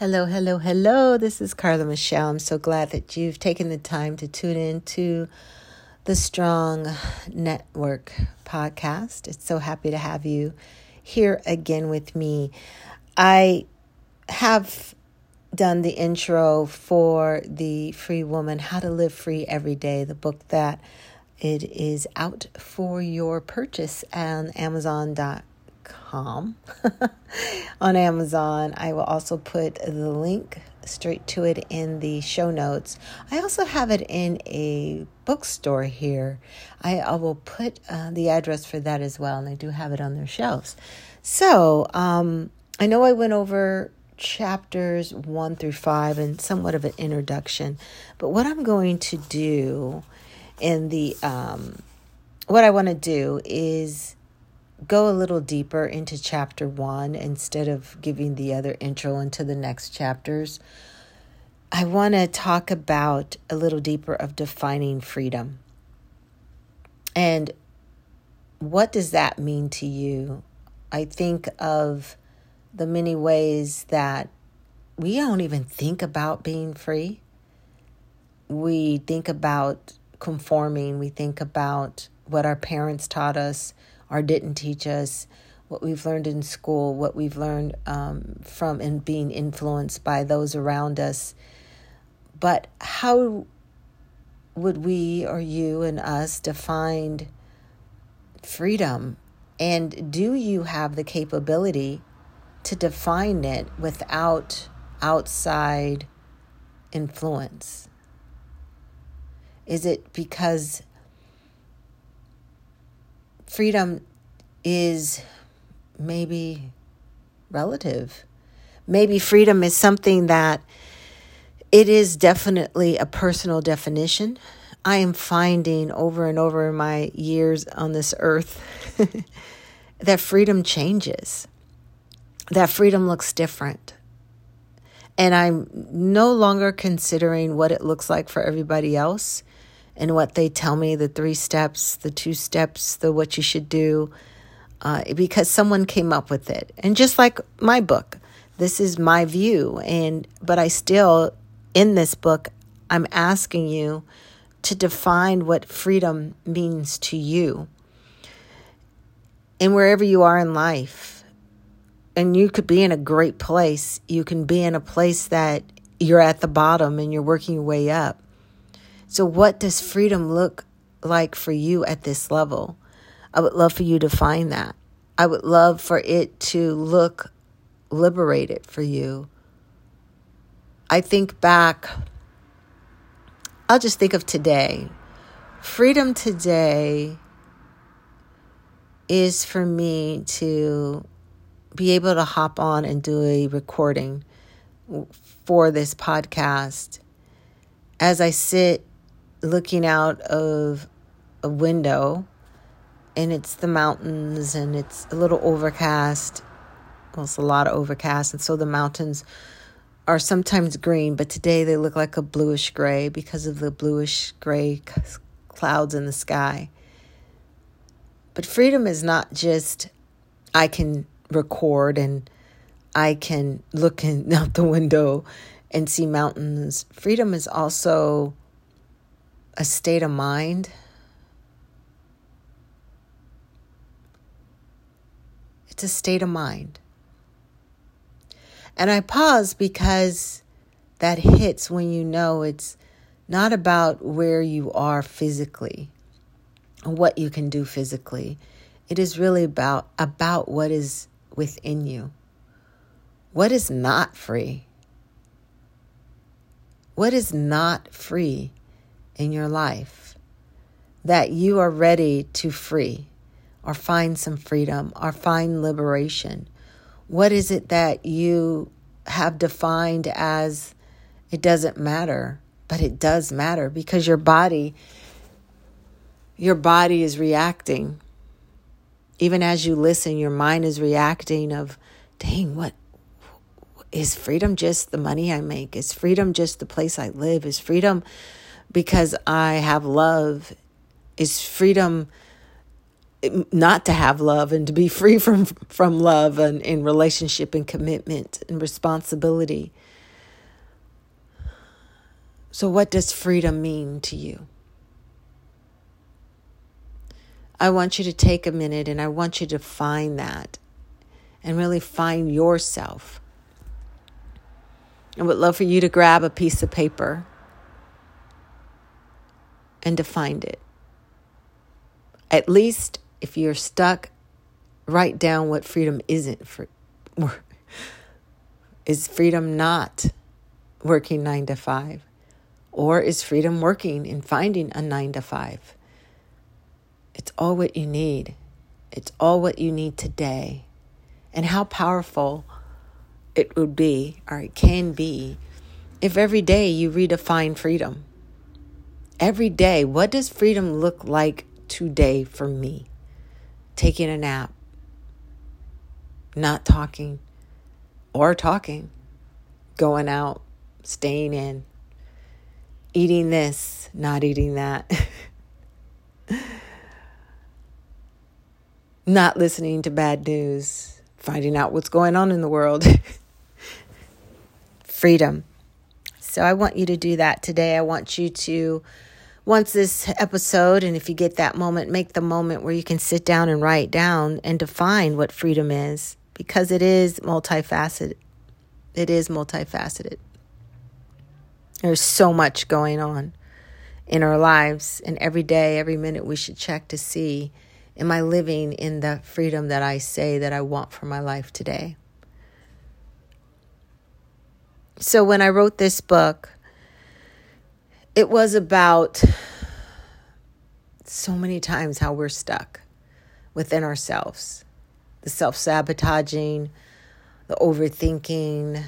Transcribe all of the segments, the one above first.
Hello, hello, hello. This is Carla Michelle. I'm so glad that you've taken the time to tune in to the Strong Network podcast. It's so happy to have you here again with me. I have done the intro for the Free Woman How to Live Free Every Day, the book that it is out for your purchase on Amazon.com on Amazon. I will also put the link straight to it in the show notes. I also have it in a bookstore here. I, I will put uh, the address for that as well, and they do have it on their shelves. So um, I know I went over chapters one through five and somewhat of an introduction, but what I'm going to do in the um, what I want to do is go a little deeper into chapter one instead of giving the other intro into the next chapters. I want to talk about a little deeper of defining freedom. And what does that mean to you? I think of the many ways that we don't even think about being free. We think about conforming, we think about what our parents taught us, or didn't teach us, what we've learned in school, what we've learned um, from and being influenced by those around us. But how would we or you and us define freedom? And do you have the capability to define it without outside influence? Is it because freedom is maybe relative. Maybe freedom is something that it is definitely a personal definition. I am finding over and over in my years on this earth that freedom changes, that freedom looks different. And I'm no longer considering what it looks like for everybody else and what they tell me the three steps, the two steps, the what you should do, uh, because someone came up with it. And just like my book, this is my view. And but I still, in this book, I'm asking you to define what freedom means to you. And wherever you are in life, and you could be in a great place, you can be in a place that you're at the bottom and you're working your way up. So, what does freedom look like for you at this level? I would love for you to find that. I would love for it to look liberated for you. I think back, I'll just think of today. Freedom today is for me to be able to hop on and do a recording for this podcast as I sit looking out of a window and it's the mountains and it's a little overcast. Well, it's a lot of overcast, and so the mountains are sometimes green, but today they look like a bluish gray because of the bluish gray clouds in the sky. But freedom is not just I can record and I can look in, out the window and see mountains. Freedom is also a state of mind. It's a state of mind. And I pause because that hits when you know it's not about where you are physically, what you can do physically. It is really about about what is within you. What is not free? What is not free in your life that you are ready to free or find some freedom or find liberation? What is it that you have defined as it doesn't matter, but it does matter because your body your body is reacting. Even as you listen, your mind is reacting of, dang, what is freedom just the money I make? Is freedom just the place I live? Is freedom because I have love? Is freedom not to have love and to be free from from love and in relationship and commitment and responsibility. So what does freedom mean to you? I want you to take a minute and I want you to find that and really find yourself. I would love for you to grab a piece of paper and to find it. At least if you're stuck, write down what freedom isn't for. Is freedom not working nine to five? Or is freedom working in finding a nine to five? It's all what you need. It's all what you need today. And how powerful it would be, or it can be, if every day you redefine freedom. Every day, what does freedom look like today for me? Taking a nap, not talking or talking, going out, staying in, eating this, not eating that. not listening to bad news, finding out what's going on in the world. Freedom. So I want you to do that today. I want you to, once this episode, and if you get that moment, make the moment where you can sit down and write down and define what freedom is because it is multifaceted. It is multifaceted. There's so much going on in our lives, and every day, every minute, we should check to see Am I living in the freedom that I say that I want for my life today? So, when I wrote this book, it was about so many times how we're stuck within ourselves the self sabotaging, the overthinking,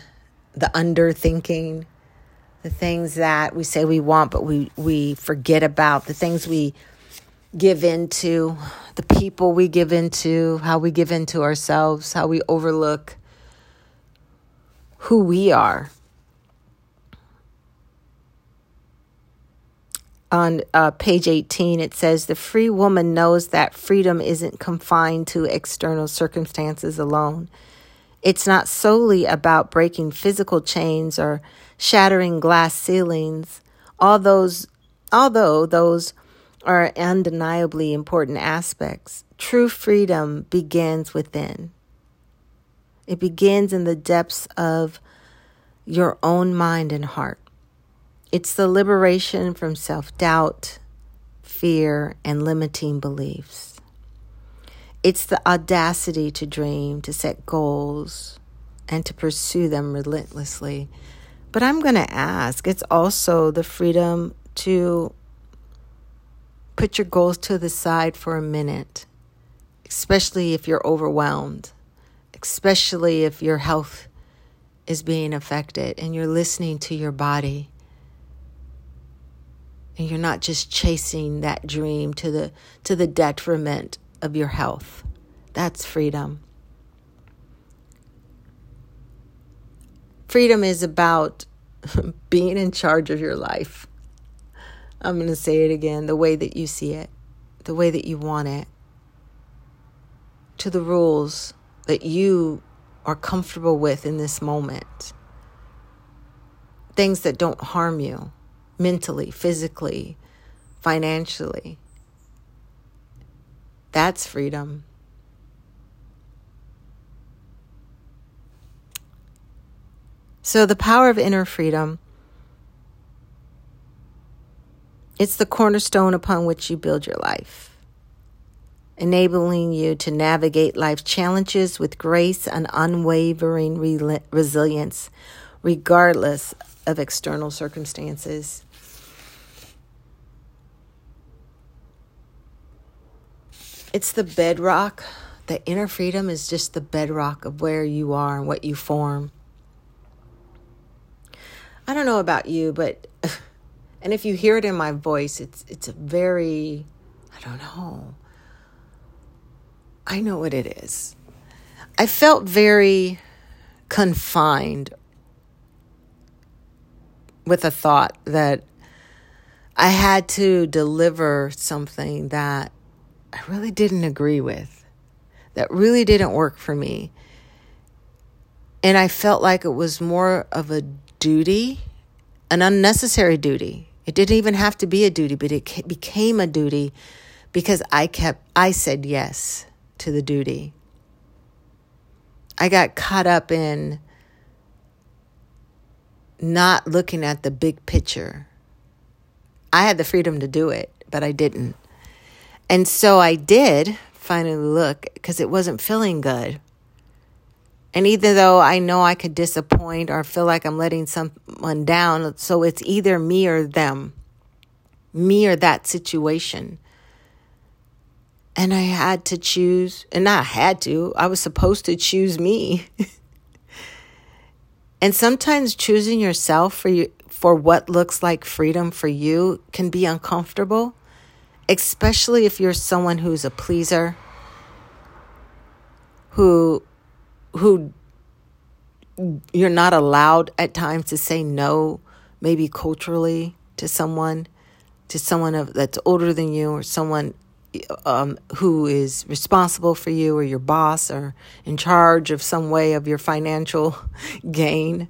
the underthinking, the things that we say we want but we, we forget about, the things we give into, the people we give into, how we give into ourselves, how we overlook who we are. On uh, page 18, it says the free woman knows that freedom isn't confined to external circumstances alone. It's not solely about breaking physical chains or shattering glass ceilings, all those, although those are undeniably important aspects. True freedom begins within. It begins in the depths of your own mind and heart. It's the liberation from self doubt, fear, and limiting beliefs. It's the audacity to dream, to set goals, and to pursue them relentlessly. But I'm going to ask it's also the freedom to put your goals to the side for a minute, especially if you're overwhelmed, especially if your health is being affected and you're listening to your body. And you're not just chasing that dream to the to the detriment of your health. That's freedom. Freedom is about being in charge of your life. I'm going to say it again the way that you see it, the way that you want it, to the rules that you are comfortable with in this moment. Things that don't harm you mentally, physically, financially. That's freedom. So, the power of inner freedom It's the cornerstone upon which you build your life, enabling you to navigate life's challenges with grace and unwavering re- resilience, regardless of external circumstances. It's the bedrock. The inner freedom is just the bedrock of where you are and what you form. I don't know about you, but And if you hear it in my voice, it's it's a very I don't know. I know what it is. I felt very confined with a thought that I had to deliver something that I really didn't agree with, that really didn't work for me. And I felt like it was more of a duty, an unnecessary duty. It didn't even have to be a duty, but it became a duty because I kept, I said yes to the duty. I got caught up in not looking at the big picture. I had the freedom to do it, but I didn't. And so I did finally look because it wasn't feeling good. And even though I know I could disappoint or feel like I'm letting someone down, so it's either me or them, me or that situation. And I had to choose, and not had to, I was supposed to choose me. and sometimes choosing yourself for you for what looks like freedom for you can be uncomfortable, especially if you're someone who's a pleaser, who who you're not allowed at times to say no, maybe culturally to someone, to someone of, that's older than you or someone um, who is responsible for you or your boss or in charge of some way of your financial gain.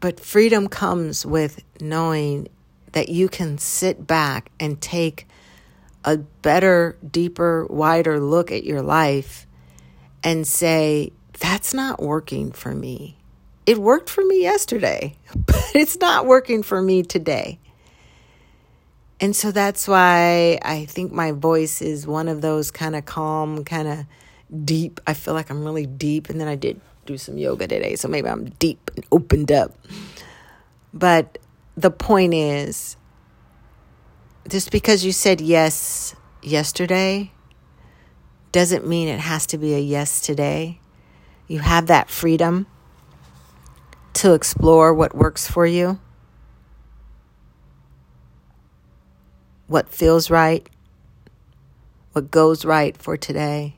But freedom comes with knowing that you can sit back and take a better, deeper, wider look at your life and say, that's not working for me. It worked for me yesterday, but it's not working for me today. And so that's why I think my voice is one of those kind of calm, kind of deep. I feel like I'm really deep. And then I did do some yoga today, so maybe I'm deep and opened up. But the point is just because you said yes yesterday doesn't mean it has to be a yes today. You have that freedom to explore what works for you, what feels right, what goes right for today,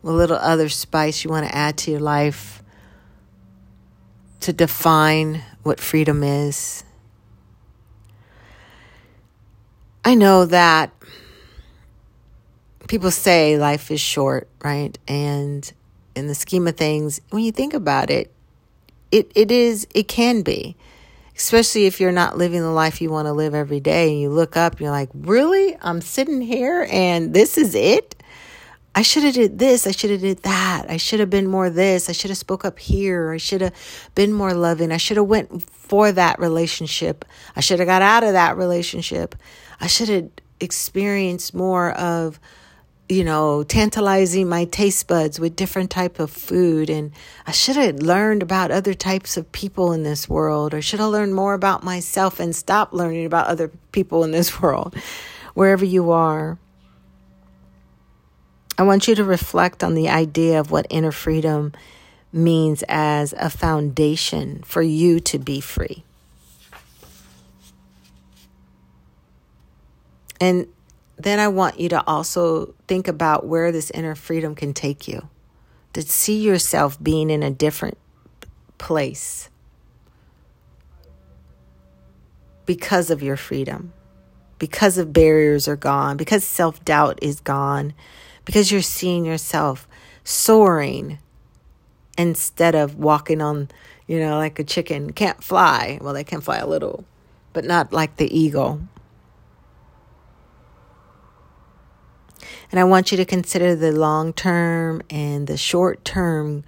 what little other spice you want to add to your life to define what freedom is. I know that people say life is short, right? And in the scheme of things, when you think about it, it, it is, it can be, especially if you're not living the life you want to live every day and you look up and you're like, really? I'm sitting here and this is it? I should have did this. I should have did that. I should have been more this. I should have spoke up here. I should have been more loving. I should have went for that relationship. I should have got out of that relationship. I should have experienced more of you know, tantalizing my taste buds with different type of food. And I should have learned about other types of people in this world, or should have learned more about myself and stop learning about other people in this world, wherever you are. I want you to reflect on the idea of what inner freedom means as a foundation for you to be free. And then I want you to also think about where this inner freedom can take you. To see yourself being in a different place because of your freedom, because of barriers are gone, because self doubt is gone, because you're seeing yourself soaring instead of walking on, you know, like a chicken can't fly. Well, they can fly a little, but not like the eagle. And I want you to consider the long term and the short term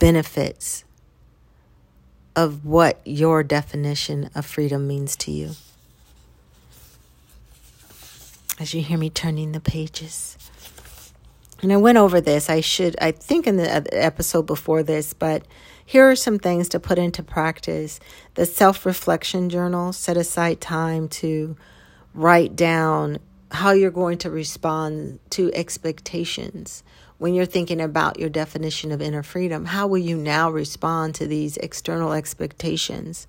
benefits of what your definition of freedom means to you. As you hear me turning the pages. And I went over this. I should, I think, in the episode before this, but here are some things to put into practice. The self reflection journal, set aside time to write down how you're going to respond to expectations when you're thinking about your definition of inner freedom. How will you now respond to these external expectations?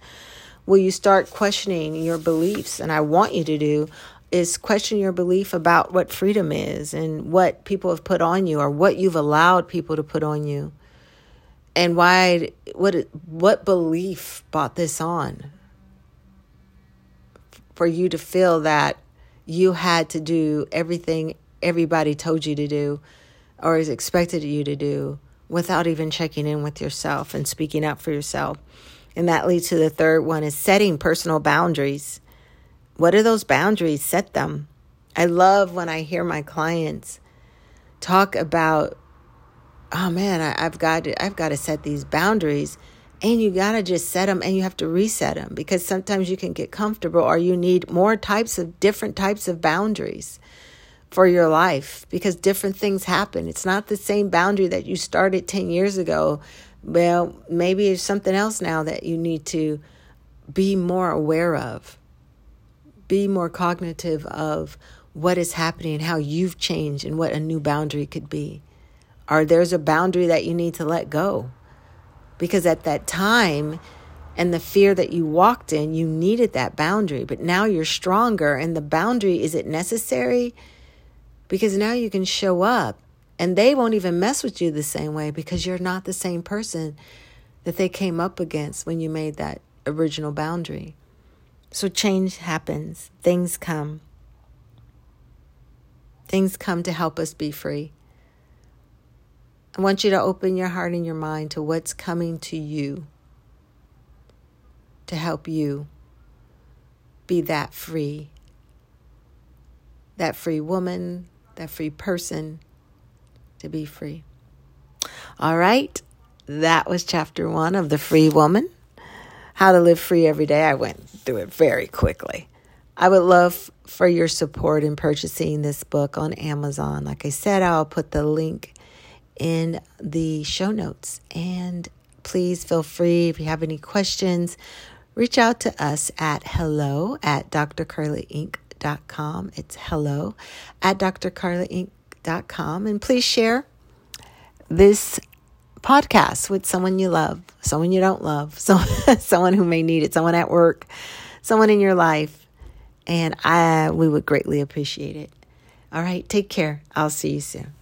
Will you start questioning your beliefs? And I want you to do is question your belief about what freedom is and what people have put on you or what you've allowed people to put on you. And why what what belief brought this on? For you to feel that you had to do everything everybody told you to do or is expected you to do without even checking in with yourself and speaking up for yourself. And that leads to the third one is setting personal boundaries. What are those boundaries? Set them. I love when I hear my clients talk about, oh man, I, have got to, I've got to set these boundaries. And you got to just set them and you have to reset them because sometimes you can get comfortable or you need more types of different types of boundaries for your life because different things happen. It's not the same boundary that you started 10 years ago. Well, maybe it's something else now that you need to be more aware of, be more cognitive of what is happening, how you've changed, and what a new boundary could be. Or there's a boundary that you need to let go. Because at that time, and the fear that you walked in, you needed that boundary. But now you're stronger, and the boundary is it necessary? Because now you can show up, and they won't even mess with you the same way because you're not the same person that they came up against when you made that original boundary. So change happens, things come. Things come to help us be free. I want you to open your heart and your mind to what's coming to you to help you be that free. That free woman, that free person to be free. All right, that was chapter one of The Free Woman How to Live Free Every Day. I went through it very quickly. I would love for your support in purchasing this book on Amazon. Like I said, I'll put the link in the show notes. And please feel free if you have any questions, reach out to us at hello at drcarlyinc.com. It's hello at drcarlyinc.com. And please share this podcast with someone you love, someone you don't love, so, someone who may need it, someone at work, someone in your life and I we would greatly appreciate it. All right, take care. I'll see you soon.